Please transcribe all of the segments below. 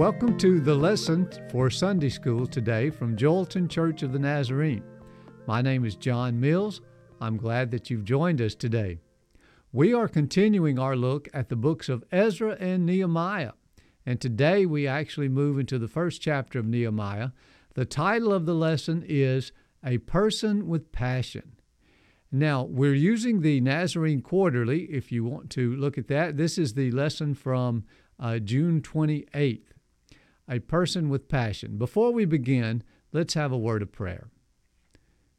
Welcome to the lesson for Sunday School today from Joelton Church of the Nazarene. My name is John Mills. I'm glad that you've joined us today. We are continuing our look at the books of Ezra and Nehemiah, and today we actually move into the first chapter of Nehemiah. The title of the lesson is A Person with Passion. Now, we're using the Nazarene Quarterly if you want to look at that. This is the lesson from uh, June 28th a person with passion. Before we begin, let's have a word of prayer.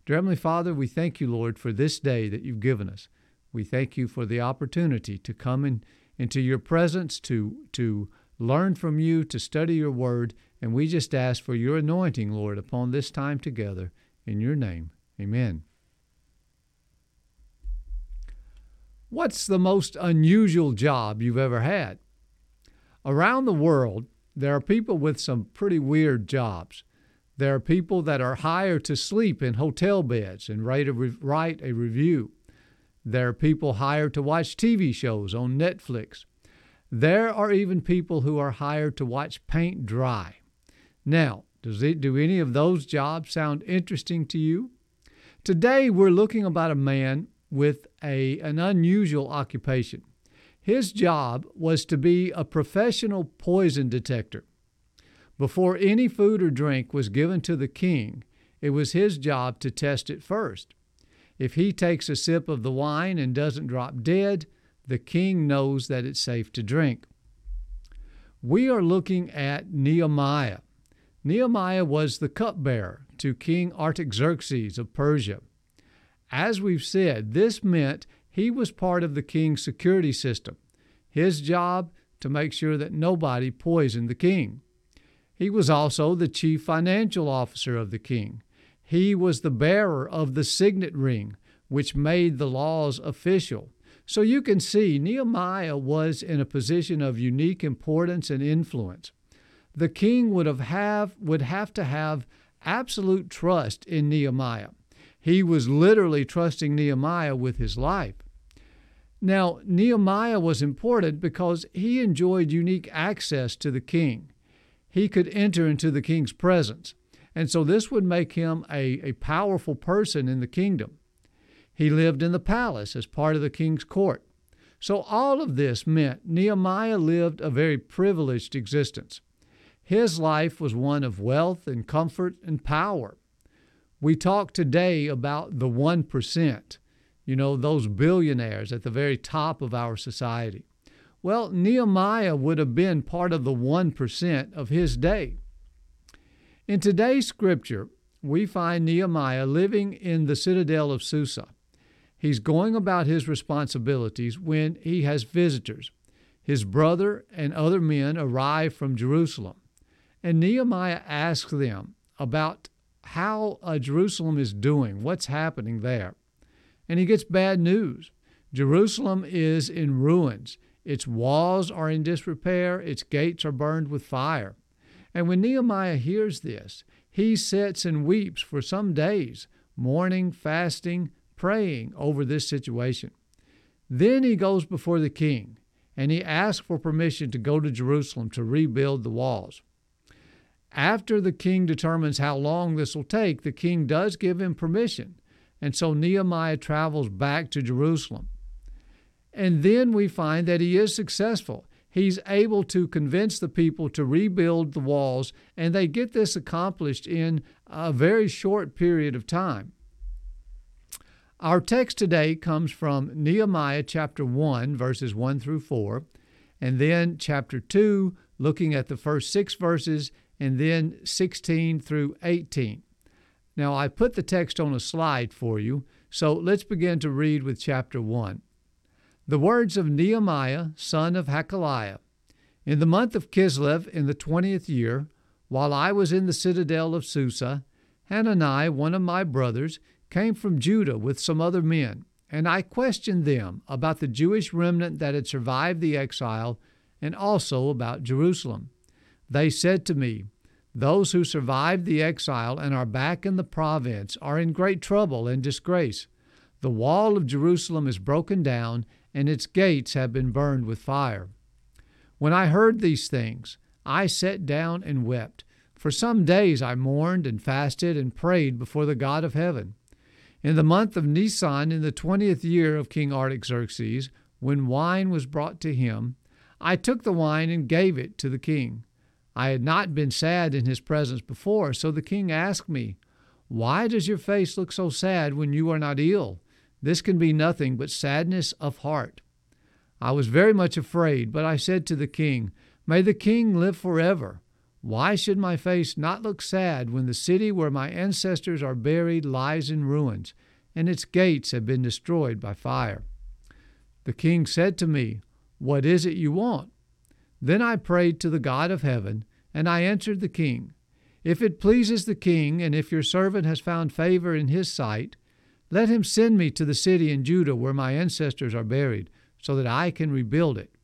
Dear Heavenly Father, we thank you, Lord, for this day that you've given us. We thank you for the opportunity to come in, into your presence, to, to learn from you, to study your word, and we just ask for your anointing, Lord, upon this time together. In your name, amen. What's the most unusual job you've ever had? Around the world, there are people with some pretty weird jobs. There are people that are hired to sleep in hotel beds and write a, re- write a review. There are people hired to watch TV shows on Netflix. There are even people who are hired to watch paint dry. Now, does it, do any of those jobs sound interesting to you? Today, we're looking about a man with a, an unusual occupation. His job was to be a professional poison detector. Before any food or drink was given to the king, it was his job to test it first. If he takes a sip of the wine and doesn't drop dead, the king knows that it's safe to drink. We are looking at Nehemiah. Nehemiah was the cupbearer to King Artaxerxes of Persia. As we've said, this meant he was part of the king's security system. His job to make sure that nobody poisoned the king. He was also the chief financial officer of the king. He was the bearer of the signet ring, which made the laws official. So you can see Nehemiah was in a position of unique importance and influence. The king would have, have would have to have absolute trust in Nehemiah. He was literally trusting Nehemiah with his life. Now, Nehemiah was important because he enjoyed unique access to the king. He could enter into the king's presence, and so this would make him a, a powerful person in the kingdom. He lived in the palace as part of the king's court. So, all of this meant Nehemiah lived a very privileged existence. His life was one of wealth and comfort and power. We talk today about the 1% you know, those billionaires at the very top of our society. Well, Nehemiah would have been part of the 1% of his day. In today's scripture, we find Nehemiah living in the citadel of Susa. He's going about his responsibilities when he has visitors. His brother and other men arrive from Jerusalem, and Nehemiah asks them about how uh, Jerusalem is doing, what's happening there and he gets bad news. Jerusalem is in ruins. Its walls are in disrepair, its gates are burned with fire. And when Nehemiah hears this, he sits and weeps for some days, mourning, fasting, praying over this situation. Then he goes before the king and he asks for permission to go to Jerusalem to rebuild the walls. After the king determines how long this will take, the king does give him permission. And so Nehemiah travels back to Jerusalem. And then we find that he is successful. He's able to convince the people to rebuild the walls, and they get this accomplished in a very short period of time. Our text today comes from Nehemiah chapter 1, verses 1 through 4, and then chapter 2, looking at the first six verses, and then 16 through 18. Now, I put the text on a slide for you, so let's begin to read with chapter 1. The words of Nehemiah, son of Hachaliah. In the month of Kislev, in the twentieth year, while I was in the citadel of Susa, Hanani, one of my brothers, came from Judah with some other men, and I questioned them about the Jewish remnant that had survived the exile and also about Jerusalem. They said to me, those who survived the exile and are back in the province are in great trouble and disgrace. The wall of Jerusalem is broken down, and its gates have been burned with fire. When I heard these things, I sat down and wept. For some days I mourned and fasted and prayed before the God of heaven. In the month of Nisan, in the twentieth year of King Artaxerxes, when wine was brought to him, I took the wine and gave it to the king. I had not been sad in his presence before, so the king asked me, Why does your face look so sad when you are not ill? This can be nothing but sadness of heart. I was very much afraid, but I said to the king, May the king live forever. Why should my face not look sad when the city where my ancestors are buried lies in ruins, and its gates have been destroyed by fire? The king said to me, What is it you want? Then I prayed to the God of heaven, and I answered the king, If it pleases the king, and if your servant has found favor in his sight, let him send me to the city in Judah where my ancestors are buried, so that I can rebuild it.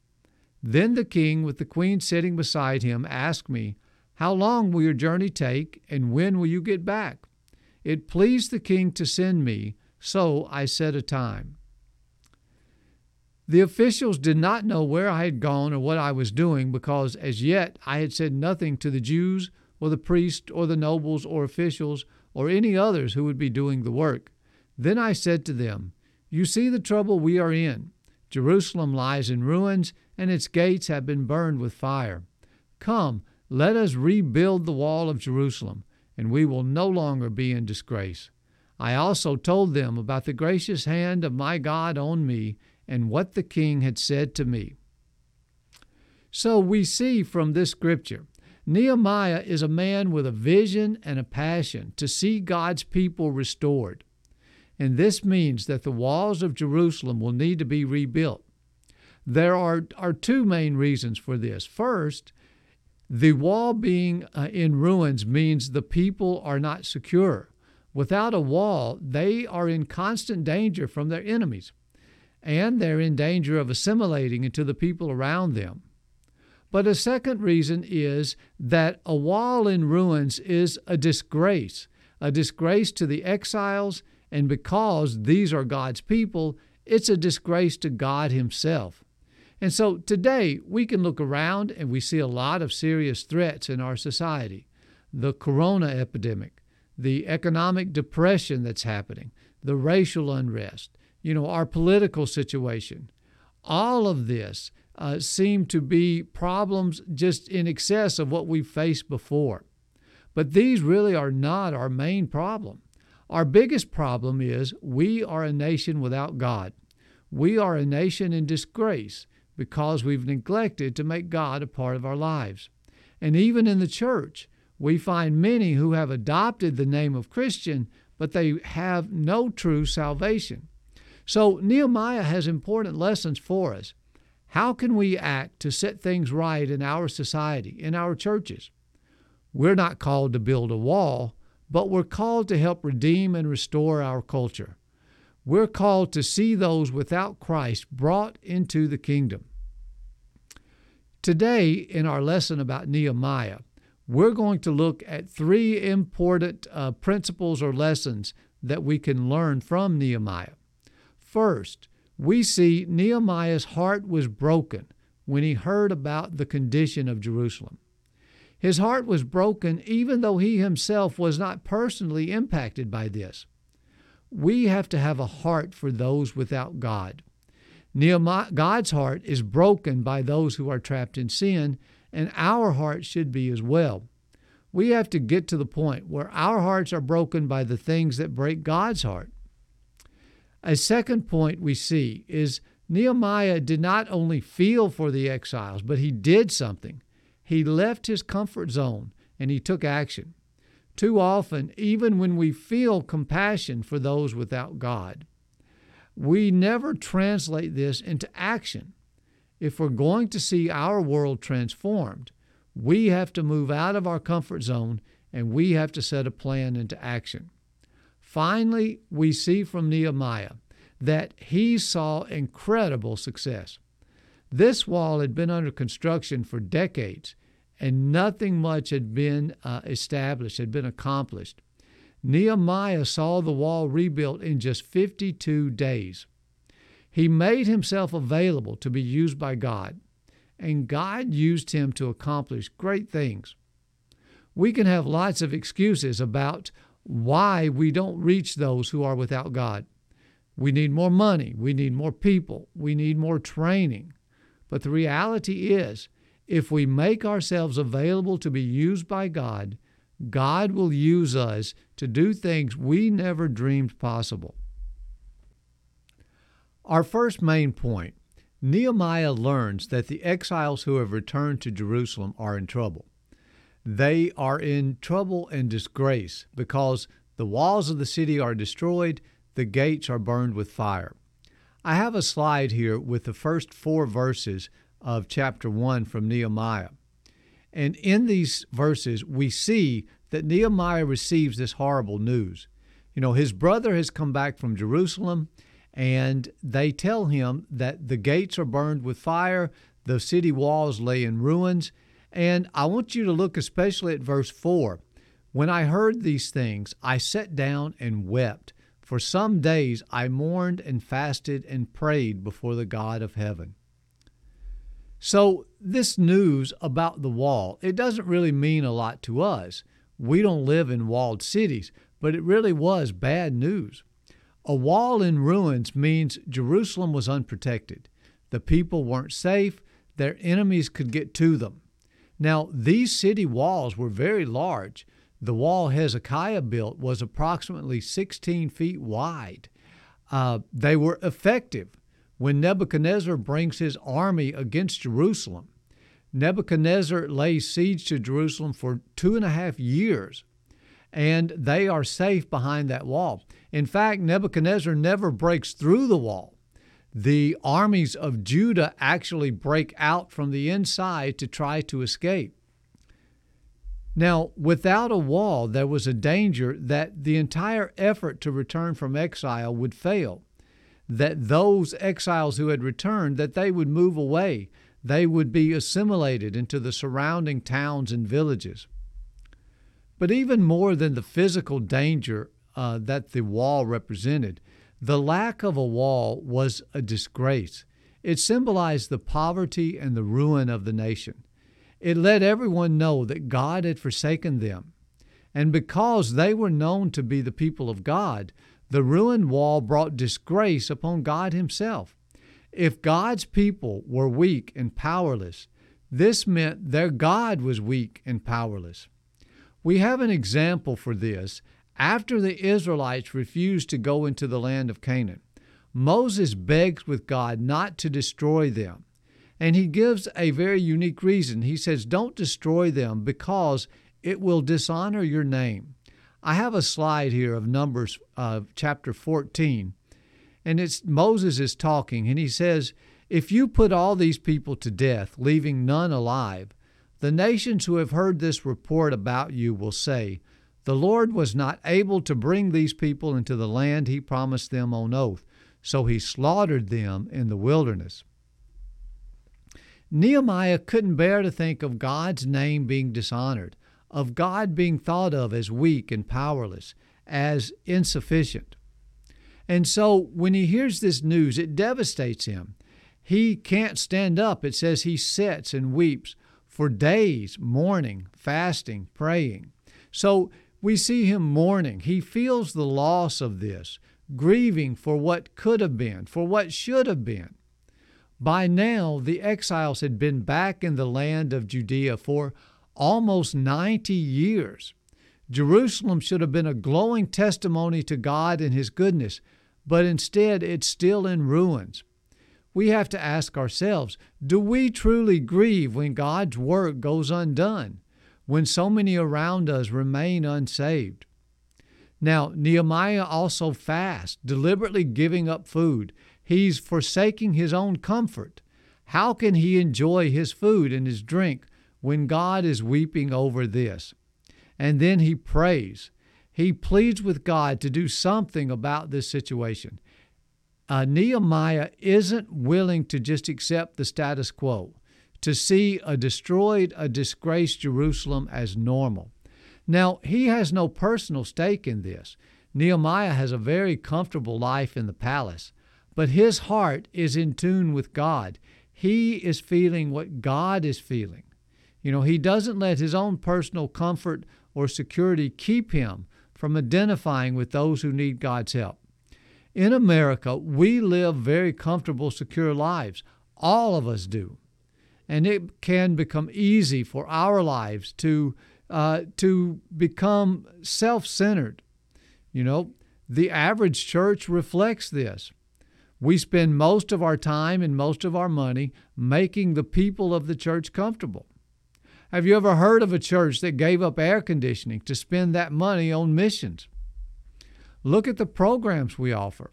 Then the king, with the queen sitting beside him, asked me, How long will your journey take, and when will you get back? It pleased the king to send me, so I set a time. The officials did not know where I had gone or what I was doing because as yet I had said nothing to the Jews or the priests or the nobles or officials or any others who would be doing the work. Then I said to them, You see the trouble we are in. Jerusalem lies in ruins, and its gates have been burned with fire. Come, let us rebuild the wall of Jerusalem, and we will no longer be in disgrace. I also told them about the gracious hand of my God on me and what the king had said to me. So we see from this scripture Nehemiah is a man with a vision and a passion to see God's people restored. And this means that the walls of Jerusalem will need to be rebuilt. There are, are two main reasons for this. First, the wall being uh, in ruins means the people are not secure. Without a wall, they are in constant danger from their enemies and they're in danger of assimilating into the people around them. But a second reason is that a wall in ruins is a disgrace, a disgrace to the exiles, and because these are God's people, it's a disgrace to God Himself. And so today we can look around and we see a lot of serious threats in our society the corona epidemic, the economic depression that's happening, the racial unrest, you know, our political situation. All of this uh, seem to be problems just in excess of what we've faced before. But these really are not our main problem. Our biggest problem is we are a nation without God. We are a nation in disgrace because we've neglected to make God a part of our lives. And even in the church, we find many who have adopted the name of Christian, but they have no true salvation. So Nehemiah has important lessons for us. How can we act to set things right in our society, in our churches? We're not called to build a wall, but we're called to help redeem and restore our culture. We're called to see those without Christ brought into the kingdom. Today, in our lesson about Nehemiah, we're going to look at three important uh, principles or lessons that we can learn from Nehemiah. First, we see Nehemiah's heart was broken when he heard about the condition of Jerusalem. His heart was broken even though he himself was not personally impacted by this. We have to have a heart for those without God. Nehemiah, God's heart is broken by those who are trapped in sin, and our heart should be as well. We have to get to the point where our hearts are broken by the things that break God's heart. A second point we see is Nehemiah did not only feel for the exiles, but he did something. He left his comfort zone and he took action. Too often, even when we feel compassion for those without God, we never translate this into action. If we're going to see our world transformed, we have to move out of our comfort zone and we have to set a plan into action. Finally, we see from Nehemiah that he saw incredible success. This wall had been under construction for decades, and nothing much had been uh, established, had been accomplished. Nehemiah saw the wall rebuilt in just 52 days. He made himself available to be used by God, and God used him to accomplish great things. We can have lots of excuses about why we don't reach those who are without God. We need more money. We need more people. We need more training. But the reality is, if we make ourselves available to be used by God, God will use us to do things we never dreamed possible. Our first main point Nehemiah learns that the exiles who have returned to Jerusalem are in trouble. They are in trouble and disgrace because the walls of the city are destroyed, the gates are burned with fire. I have a slide here with the first four verses of chapter 1 from Nehemiah. And in these verses, we see that Nehemiah receives this horrible news. You know, his brother has come back from Jerusalem, and they tell him that the gates are burned with fire, the city walls lay in ruins. And I want you to look especially at verse 4. When I heard these things, I sat down and wept. For some days I mourned and fasted and prayed before the God of heaven. So, this news about the wall, it doesn't really mean a lot to us. We don't live in walled cities, but it really was bad news. A wall in ruins means Jerusalem was unprotected. The people weren't safe, their enemies could get to them. Now, these city walls were very large. The wall Hezekiah built was approximately 16 feet wide. Uh, they were effective when Nebuchadnezzar brings his army against Jerusalem. Nebuchadnezzar lays siege to Jerusalem for two and a half years, and they are safe behind that wall. In fact, Nebuchadnezzar never breaks through the wall. The armies of Judah actually break out from the inside to try to escape. Now, without a wall, there was a danger that the entire effort to return from exile would fail that those exiles who had returned that they would move away they would be assimilated into the surrounding towns and villages but even more than the physical danger uh, that the wall represented the lack of a wall was a disgrace it symbolized the poverty and the ruin of the nation it let everyone know that god had forsaken them and because they were known to be the people of god the ruined wall brought disgrace upon God Himself. If God's people were weak and powerless, this meant their God was weak and powerless. We have an example for this after the Israelites refused to go into the land of Canaan. Moses begs with God not to destroy them. And he gives a very unique reason. He says, Don't destroy them because it will dishonor your name. I have a slide here of Numbers uh, chapter 14, and it's Moses is talking, and he says, If you put all these people to death, leaving none alive, the nations who have heard this report about you will say, The Lord was not able to bring these people into the land he promised them on oath, so he slaughtered them in the wilderness. Nehemiah couldn't bear to think of God's name being dishonored of God being thought of as weak and powerless, as insufficient. And so when he hears this news, it devastates him. He can't stand up. It says he sits and weeps for days, mourning, fasting, praying. So we see him mourning. He feels the loss of this, grieving for what could have been, for what should have been. By now, the exiles had been back in the land of Judea for almost 90 years. Jerusalem should have been a glowing testimony to God and His goodness, but instead it's still in ruins. We have to ask ourselves do we truly grieve when God's work goes undone, when so many around us remain unsaved? Now, Nehemiah also fasts, deliberately giving up food. He's forsaking his own comfort. How can he enjoy his food and his drink when God is weeping over this. And then he prays. He pleads with God to do something about this situation. Uh, Nehemiah isn't willing to just accept the status quo, to see a destroyed, a disgraced Jerusalem as normal. Now, he has no personal stake in this. Nehemiah has a very comfortable life in the palace, but his heart is in tune with God. he is feeling what God is feeling. You know, he doesn't let his own personal comfort or security keep him from identifying with those who need God's help. In America, we live very comfortable, secure lives. All of us do. And it can become easy for our lives to, uh, to become self centered. You know, the average church reflects this. We spend most of our time and most of our money making the people of the church comfortable. Have you ever heard of a church that gave up air conditioning to spend that money on missions? Look at the programs we offer.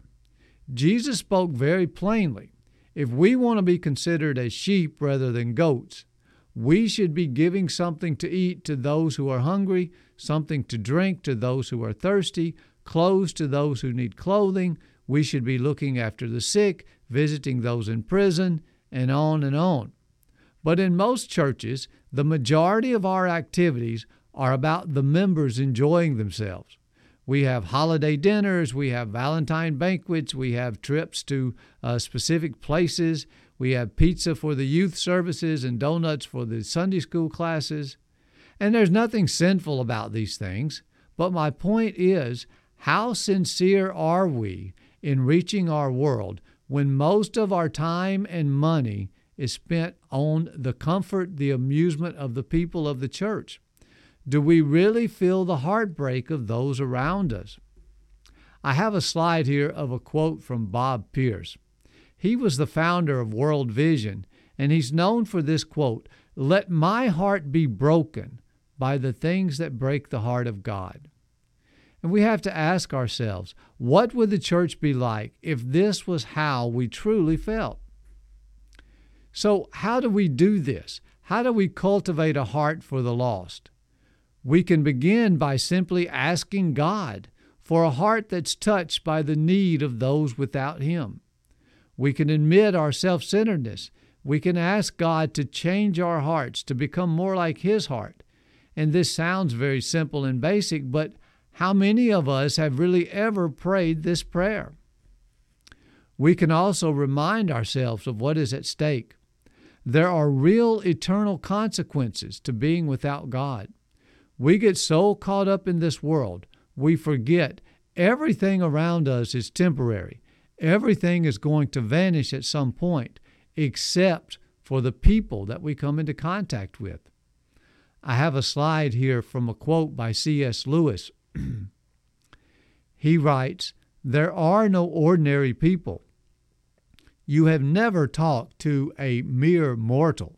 Jesus spoke very plainly. If we want to be considered as sheep rather than goats, we should be giving something to eat to those who are hungry, something to drink to those who are thirsty, clothes to those who need clothing. We should be looking after the sick, visiting those in prison, and on and on. But in most churches, the majority of our activities are about the members enjoying themselves. We have holiday dinners, we have Valentine banquets, we have trips to uh, specific places, we have pizza for the youth services and donuts for the Sunday school classes. And there's nothing sinful about these things, but my point is how sincere are we in reaching our world when most of our time and money is spent on the comfort, the amusement of the people of the church? Do we really feel the heartbreak of those around us? I have a slide here of a quote from Bob Pierce. He was the founder of World Vision, and he's known for this quote Let my heart be broken by the things that break the heart of God. And we have to ask ourselves what would the church be like if this was how we truly felt? So, how do we do this? How do we cultivate a heart for the lost? We can begin by simply asking God for a heart that's touched by the need of those without Him. We can admit our self centeredness. We can ask God to change our hearts to become more like His heart. And this sounds very simple and basic, but how many of us have really ever prayed this prayer? We can also remind ourselves of what is at stake. There are real eternal consequences to being without God. We get so caught up in this world, we forget everything around us is temporary. Everything is going to vanish at some point, except for the people that we come into contact with. I have a slide here from a quote by C.S. Lewis. he writes, There are no ordinary people. You have never talked to a mere mortal.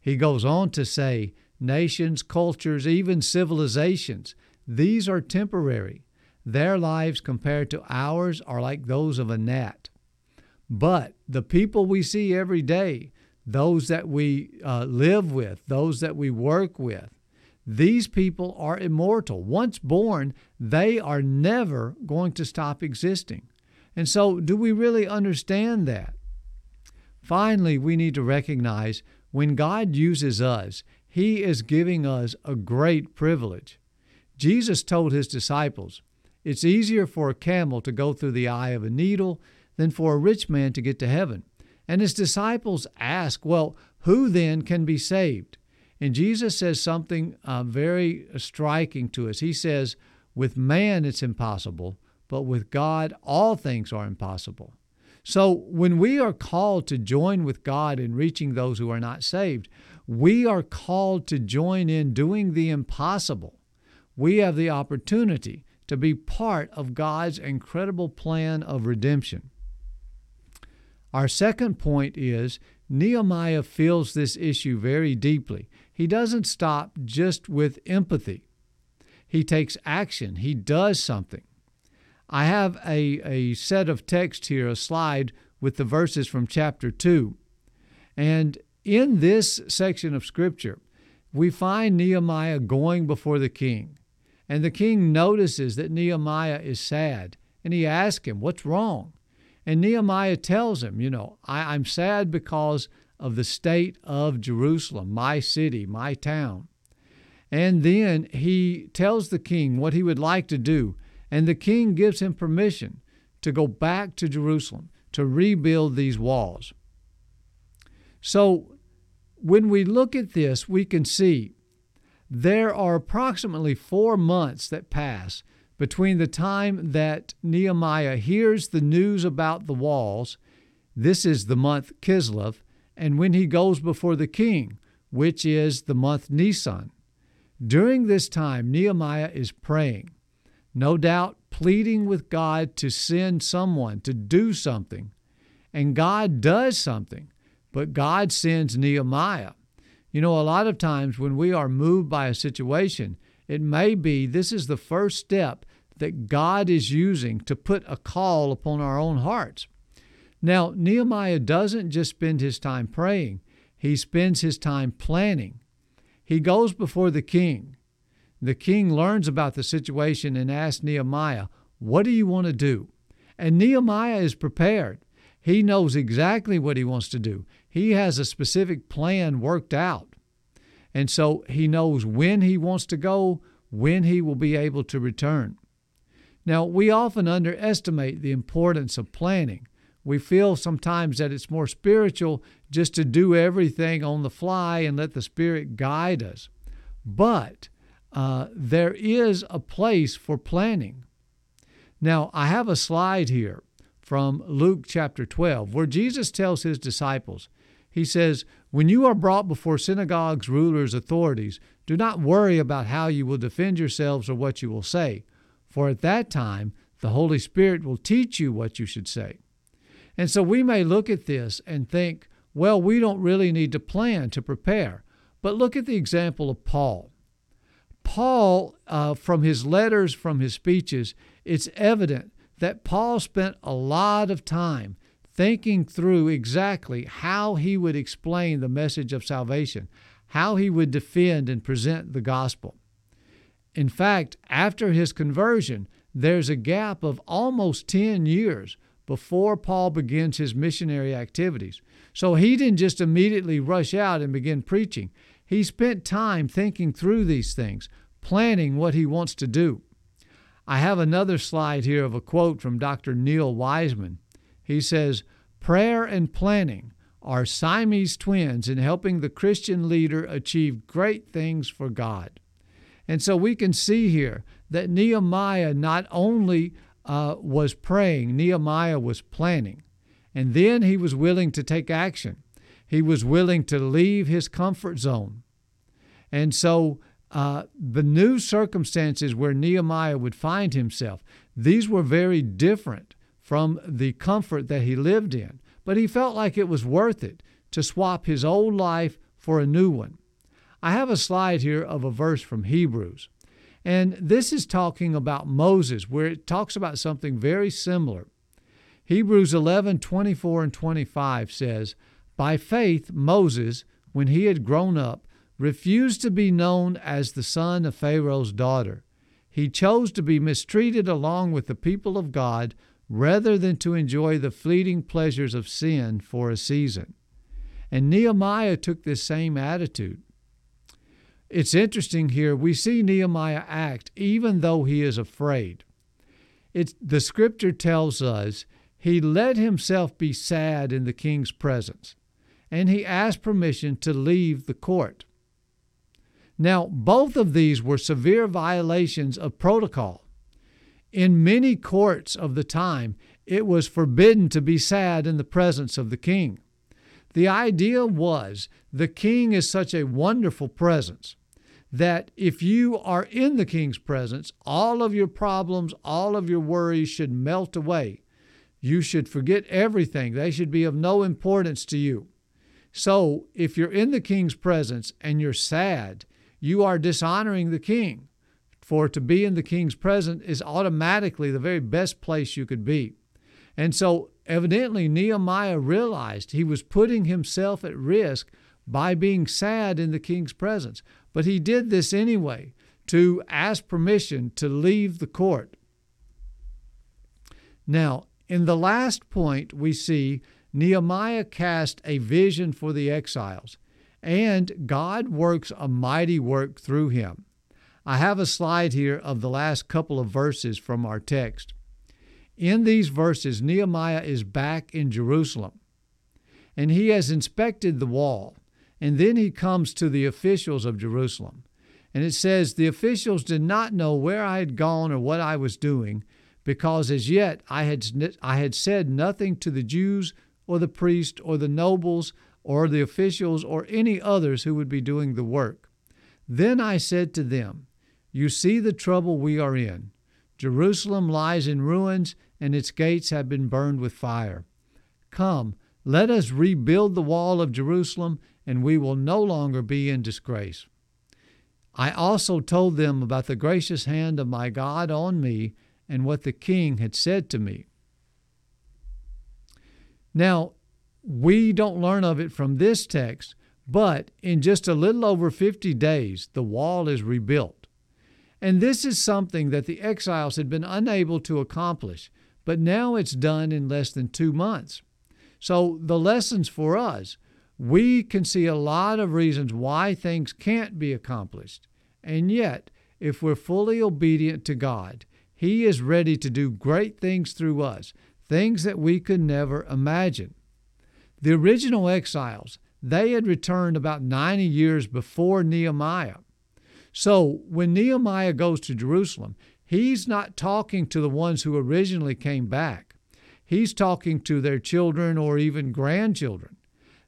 He goes on to say, nations, cultures, even civilizations. These are temporary. Their lives compared to ours are like those of a gnat. But the people we see every day, those that we uh, live with, those that we work with, these people are immortal. Once born, they are never going to stop existing. And so, do we really understand that? Finally, we need to recognize when God uses us, he is giving us a great privilege. Jesus told his disciples, It's easier for a camel to go through the eye of a needle than for a rich man to get to heaven. And his disciples ask, Well, who then can be saved? And Jesus says something uh, very striking to us. He says, With man it's impossible, but with God all things are impossible. So when we are called to join with God in reaching those who are not saved, we are called to join in doing the impossible. We have the opportunity to be part of God's incredible plan of redemption. Our second point is Nehemiah feels this issue very deeply. He doesn't stop just with empathy, he takes action, he does something. I have a, a set of text here, a slide with the verses from chapter 2. And in this section of Scripture, we find Nehemiah going before the king. And the king notices that Nehemiah is sad. And he asks him, What's wrong? And Nehemiah tells him, You know, I, I'm sad because of the state of Jerusalem, my city, my town. And then he tells the king what he would like to do. And the king gives him permission to go back to Jerusalem to rebuild these walls. So when we look at this, we can see there are approximately four months that pass between the time that Nehemiah hears the news about the walls, this is the month Kislev, and when he goes before the king, which is the month Nisan. During this time, Nehemiah is praying, no doubt pleading with God to send someone to do something. And God does something, but God sends Nehemiah. You know, a lot of times when we are moved by a situation, it may be this is the first step that God is using to put a call upon our own hearts. Now, Nehemiah doesn't just spend his time praying, he spends his time planning. He goes before the king. The king learns about the situation and asks Nehemiah, What do you want to do? And Nehemiah is prepared. He knows exactly what he wants to do. He has a specific plan worked out. And so he knows when he wants to go, when he will be able to return. Now, we often underestimate the importance of planning. We feel sometimes that it's more spiritual just to do everything on the fly and let the Spirit guide us. But uh, there is a place for planning. Now, I have a slide here from Luke chapter 12 where Jesus tells his disciples, He says, When you are brought before synagogues, rulers, authorities, do not worry about how you will defend yourselves or what you will say for at that time the Holy Spirit will teach you what you should say. And so we may look at this and think, well, we don't really need to plan to prepare. But look at the example of Paul. Paul, uh, from his letters, from his speeches, it's evident that Paul spent a lot of time thinking through exactly how he would explain the message of salvation, how he would defend and present the gospel. In fact, after his conversion, there's a gap of almost 10 years before Paul begins his missionary activities. So he didn't just immediately rush out and begin preaching. He spent time thinking through these things, planning what he wants to do. I have another slide here of a quote from Dr. Neil Wiseman. He says, Prayer and planning are Siamese twins in helping the Christian leader achieve great things for God. And so we can see here that Nehemiah not only uh, was praying, Nehemiah was planning. And then he was willing to take action. He was willing to leave his comfort zone. And so uh, the new circumstances where Nehemiah would find himself, these were very different from the comfort that he lived in. But he felt like it was worth it to swap his old life for a new one. I have a slide here of a verse from Hebrews. And this is talking about Moses, where it talks about something very similar. Hebrews 11 24 and 25 says, By faith, Moses, when he had grown up, refused to be known as the son of Pharaoh's daughter. He chose to be mistreated along with the people of God rather than to enjoy the fleeting pleasures of sin for a season. And Nehemiah took this same attitude. It's interesting here. We see Nehemiah act even though he is afraid. It's, the scripture tells us he let himself be sad in the king's presence, and he asked permission to leave the court. Now, both of these were severe violations of protocol. In many courts of the time, it was forbidden to be sad in the presence of the king. The idea was the king is such a wonderful presence that if you are in the king's presence, all of your problems, all of your worries should melt away. You should forget everything, they should be of no importance to you. So, if you're in the king's presence and you're sad, you are dishonoring the king. For to be in the king's presence is automatically the very best place you could be. And so, evidently, Nehemiah realized he was putting himself at risk by being sad in the king's presence. But he did this anyway to ask permission to leave the court. Now, in the last point, we see Nehemiah cast a vision for the exiles, and God works a mighty work through him. I have a slide here of the last couple of verses from our text. In these verses, Nehemiah is back in Jerusalem. and he has inspected the wall. And then he comes to the officials of Jerusalem. And it says, The officials did not know where I had gone or what I was doing, because as yet I had, I had said nothing to the Jews or the priests or the nobles or the officials or any others who would be doing the work. Then I said to them, You see the trouble we are in. Jerusalem lies in ruins, and its gates have been burned with fire. Come, let us rebuild the wall of Jerusalem, and we will no longer be in disgrace. I also told them about the gracious hand of my God on me and what the king had said to me. Now, we don't learn of it from this text, but in just a little over 50 days, the wall is rebuilt. And this is something that the exiles had been unable to accomplish, but now it's done in less than two months. So, the lessons for us we can see a lot of reasons why things can't be accomplished. And yet, if we're fully obedient to God, He is ready to do great things through us, things that we could never imagine. The original exiles, they had returned about 90 years before Nehemiah. So when Nehemiah goes to Jerusalem, he's not talking to the ones who originally came back. He's talking to their children or even grandchildren.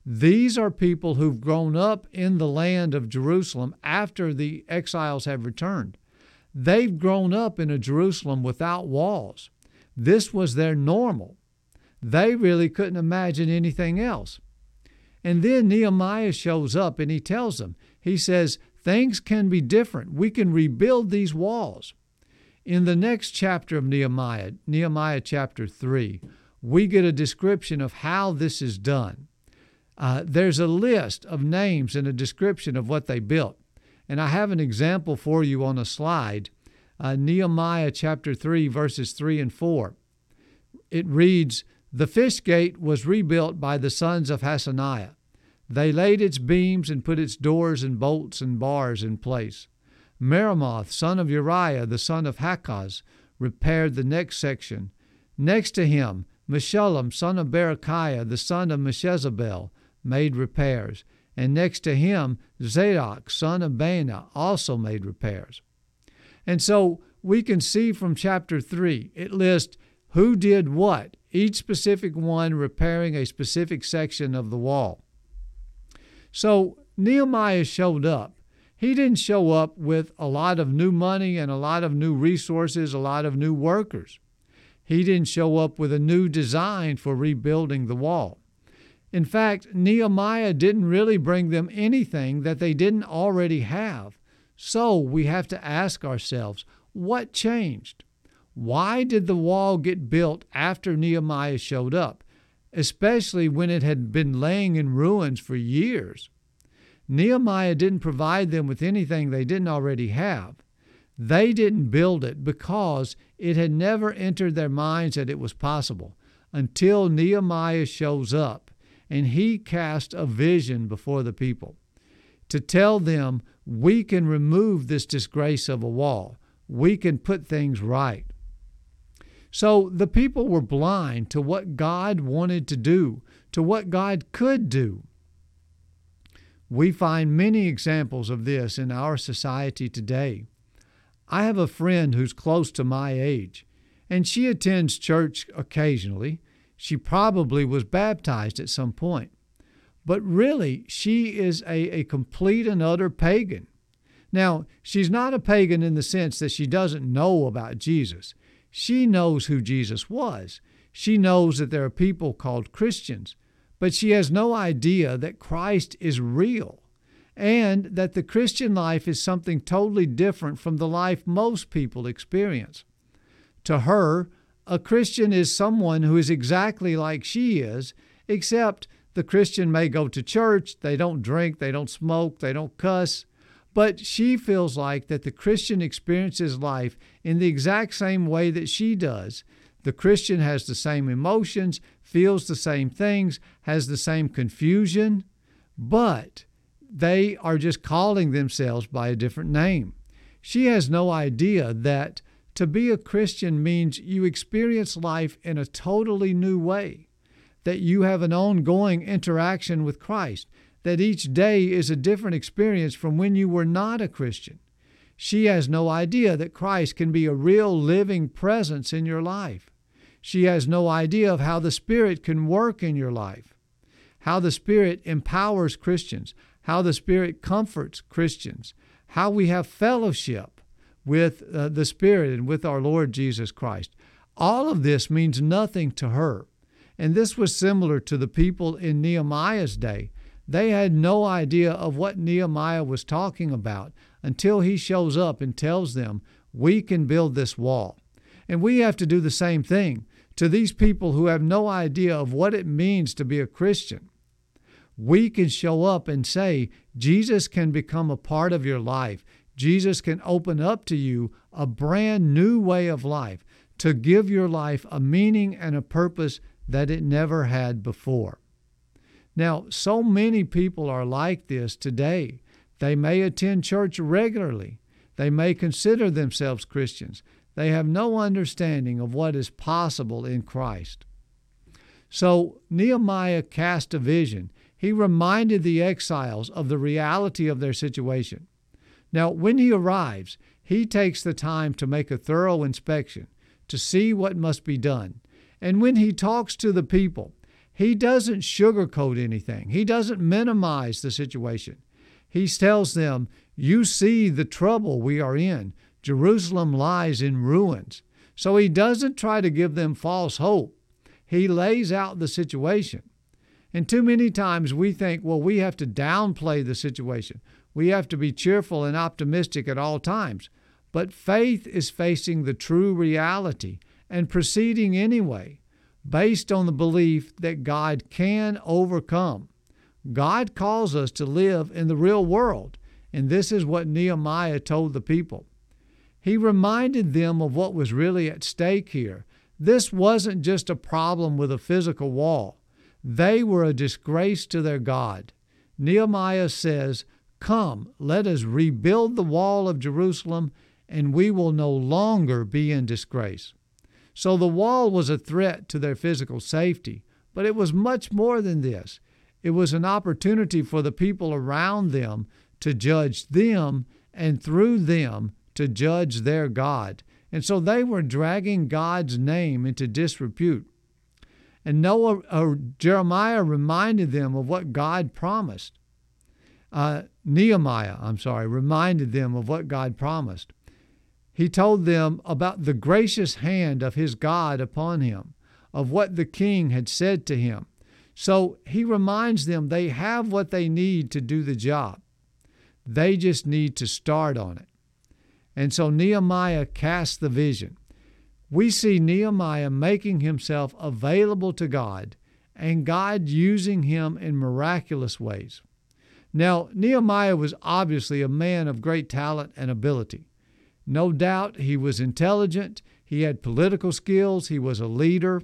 These are people who've grown up in the land of Jerusalem after the exiles have returned. They've grown up in a Jerusalem without walls. This was their normal. They really couldn't imagine anything else. And then Nehemiah shows up and he tells them, he says, things can be different. We can rebuild these walls. In the next chapter of Nehemiah, Nehemiah chapter 3, we get a description of how this is done. Uh, there's a list of names and a description of what they built. And I have an example for you on a slide uh, Nehemiah chapter 3, verses 3 and 4. It reads The fish gate was rebuilt by the sons of Hassenaah. They laid its beams and put its doors and bolts and bars in place. Meremoth, son of Uriah, the son of Hakkoz, repaired the next section. Next to him, Meshullam, son of Berechiah, the son of Meshezabel, made repairs, and next to him, Zadok, son of Baana, also made repairs. And so we can see from chapter 3, it lists who did what, each specific one repairing a specific section of the wall. So Nehemiah showed up. He didn't show up with a lot of new money and a lot of new resources, a lot of new workers. He didn't show up with a new design for rebuilding the wall. In fact, Nehemiah didn't really bring them anything that they didn't already have. So we have to ask ourselves what changed? Why did the wall get built after Nehemiah showed up, especially when it had been laying in ruins for years? Nehemiah didn't provide them with anything they didn't already have. They didn't build it because it had never entered their minds that it was possible until Nehemiah shows up and he casts a vision before the people to tell them we can remove this disgrace of a wall, we can put things right. So the people were blind to what God wanted to do, to what God could do. We find many examples of this in our society today. I have a friend who's close to my age, and she attends church occasionally, she probably was baptized at some point. But really, she is a, a complete and utter pagan. Now, she's not a pagan in the sense that she doesn't know about Jesus. She knows who Jesus was. She knows that there are people called Christians, but she has no idea that Christ is real and that the Christian life is something totally different from the life most people experience. To her, a Christian is someone who is exactly like she is, except the Christian may go to church, they don't drink, they don't smoke, they don't cuss, but she feels like that the Christian experiences life in the exact same way that she does. The Christian has the same emotions, feels the same things, has the same confusion, but they are just calling themselves by a different name. She has no idea that to be a Christian means you experience life in a totally new way. that you have an ongoing interaction with Christ, that each day is a different experience from when you were not a Christian. She has no idea that Christ can be a real living presence in your life. She has no idea of how the Spirit can work in your life, how the Spirit empowers Christians, how the Spirit comforts Christians, how we have fellowship with uh, the Spirit and with our Lord Jesus Christ. All of this means nothing to her. And this was similar to the people in Nehemiah's day. They had no idea of what Nehemiah was talking about until he shows up and tells them, We can build this wall. And we have to do the same thing to these people who have no idea of what it means to be a Christian. We can show up and say, Jesus can become a part of your life. Jesus can open up to you a brand new way of life to give your life a meaning and a purpose that it never had before. Now, so many people are like this today. They may attend church regularly. They may consider themselves Christians. They have no understanding of what is possible in Christ. So Nehemiah cast a vision. He reminded the exiles of the reality of their situation. Now, when he arrives, he takes the time to make a thorough inspection to see what must be done. And when he talks to the people, he doesn't sugarcoat anything, he doesn't minimize the situation. He tells them, You see the trouble we are in. Jerusalem lies in ruins. So he doesn't try to give them false hope. He lays out the situation. And too many times we think, well, we have to downplay the situation. We have to be cheerful and optimistic at all times. But faith is facing the true reality and proceeding anyway, based on the belief that God can overcome. God calls us to live in the real world, and this is what Nehemiah told the people. He reminded them of what was really at stake here. This wasn't just a problem with a physical wall, they were a disgrace to their God. Nehemiah says, Come, let us rebuild the wall of Jerusalem and we will no longer be in disgrace. So the wall was a threat to their physical safety, but it was much more than this. It was an opportunity for the people around them to judge them and through them to judge their God. And so they were dragging God's name into disrepute. And Noah, or Jeremiah reminded them of what God promised. Uh, Nehemiah, I'm sorry, reminded them of what God promised he told them about the gracious hand of his God upon him, of what the king had said to him. So he reminds them they have what they need to do the job. They just need to start on it. And so Nehemiah casts the vision. We see Nehemiah making himself available to God and God using him in miraculous ways. Now, Nehemiah was obviously a man of great talent and ability. No doubt he was intelligent, he had political skills, he was a leader.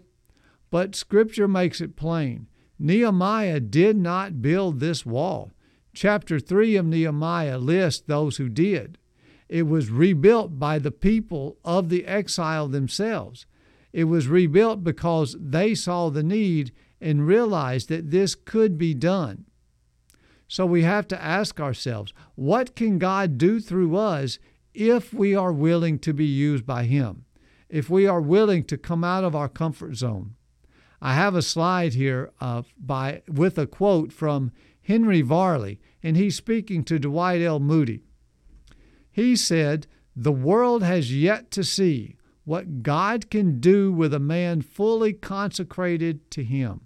But Scripture makes it plain Nehemiah did not build this wall. Chapter 3 of Nehemiah lists those who did. It was rebuilt by the people of the exile themselves. It was rebuilt because they saw the need and realized that this could be done. So we have to ask ourselves what can God do through us if we are willing to be used by Him, if we are willing to come out of our comfort zone. I have a slide here uh, by, with a quote from Henry Varley, and he's speaking to Dwight L. Moody. He said, The world has yet to see what God can do with a man fully consecrated to Him.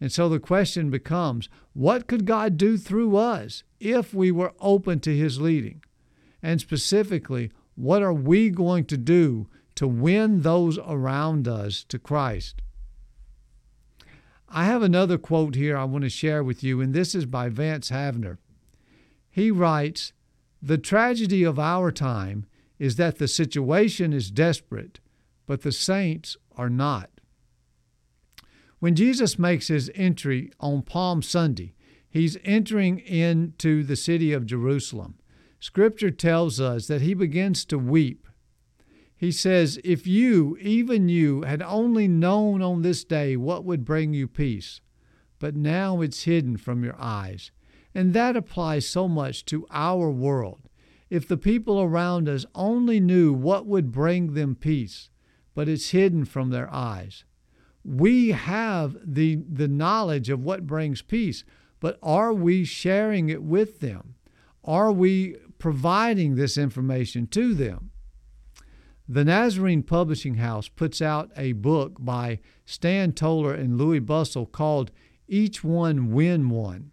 And so the question becomes what could God do through us if we were open to His leading? And specifically, what are we going to do to win those around us to Christ? I have another quote here I want to share with you, and this is by Vance Havner. He writes The tragedy of our time is that the situation is desperate, but the saints are not. When Jesus makes his entry on Palm Sunday, he's entering into the city of Jerusalem. Scripture tells us that he begins to weep. He says, If you, even you, had only known on this day what would bring you peace, but now it's hidden from your eyes. And that applies so much to our world. If the people around us only knew what would bring them peace, but it's hidden from their eyes. We have the, the knowledge of what brings peace, but are we sharing it with them? Are we providing this information to them? The Nazarene Publishing House puts out a book by Stan Toller and Louis Bustle called Each One Win One.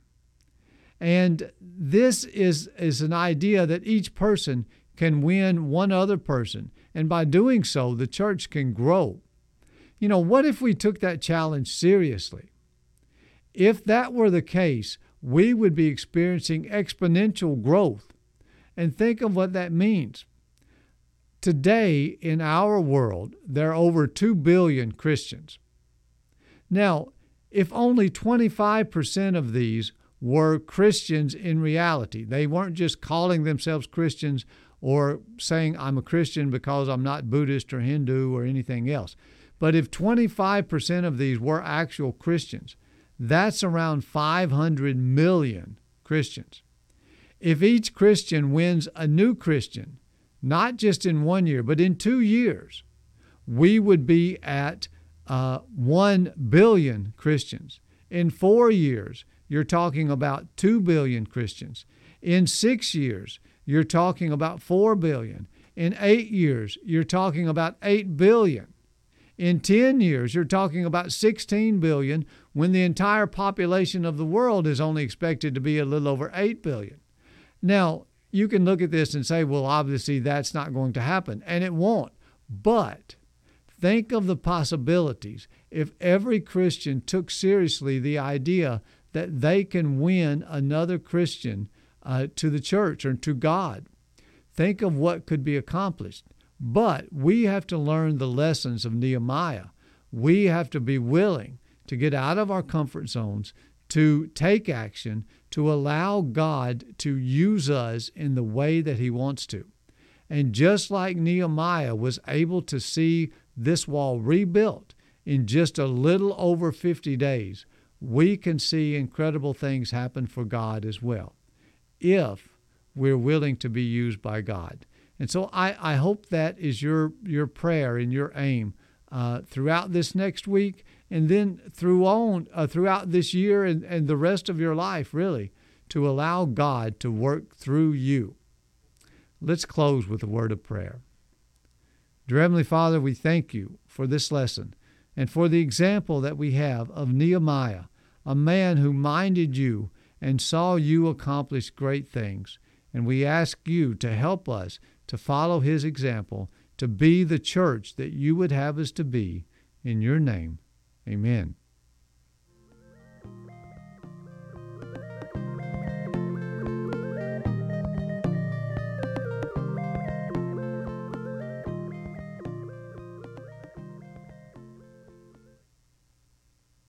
And this is, is an idea that each person can win one other person. And by doing so, the church can grow. You know, what if we took that challenge seriously? If that were the case, we would be experiencing exponential growth. And think of what that means. Today, in our world, there are over 2 billion Christians. Now, if only 25% of these were Christians in reality. They weren't just calling themselves Christians or saying, I'm a Christian because I'm not Buddhist or Hindu or anything else. But if 25% of these were actual Christians, that's around 500 million Christians. If each Christian wins a new Christian, not just in one year, but in two years, we would be at uh, 1 billion Christians. In four years, you're talking about 2 billion Christians. In six years, you're talking about 4 billion. In eight years, you're talking about 8 billion. In 10 years, you're talking about 16 billion when the entire population of the world is only expected to be a little over 8 billion. Now, you can look at this and say, well, obviously that's not going to happen, and it won't. But think of the possibilities if every Christian took seriously the idea that they can win another Christian uh, to the church or to God. Think of what could be accomplished. But we have to learn the lessons of Nehemiah. We have to be willing to get out of our comfort zones, to take action, to allow God to use us in the way that He wants to. And just like Nehemiah was able to see this wall rebuilt in just a little over 50 days, we can see incredible things happen for God as well if we're willing to be used by God. And so I, I hope that is your, your prayer and your aim uh, throughout this next week and then through on, uh, throughout this year and, and the rest of your life, really, to allow God to work through you. Let's close with a word of prayer. Dear Heavenly Father, we thank you for this lesson and for the example that we have of Nehemiah, a man who minded you and saw you accomplish great things. And we ask you to help us to follow his example, to be the church that you would have us to be. In your name, amen.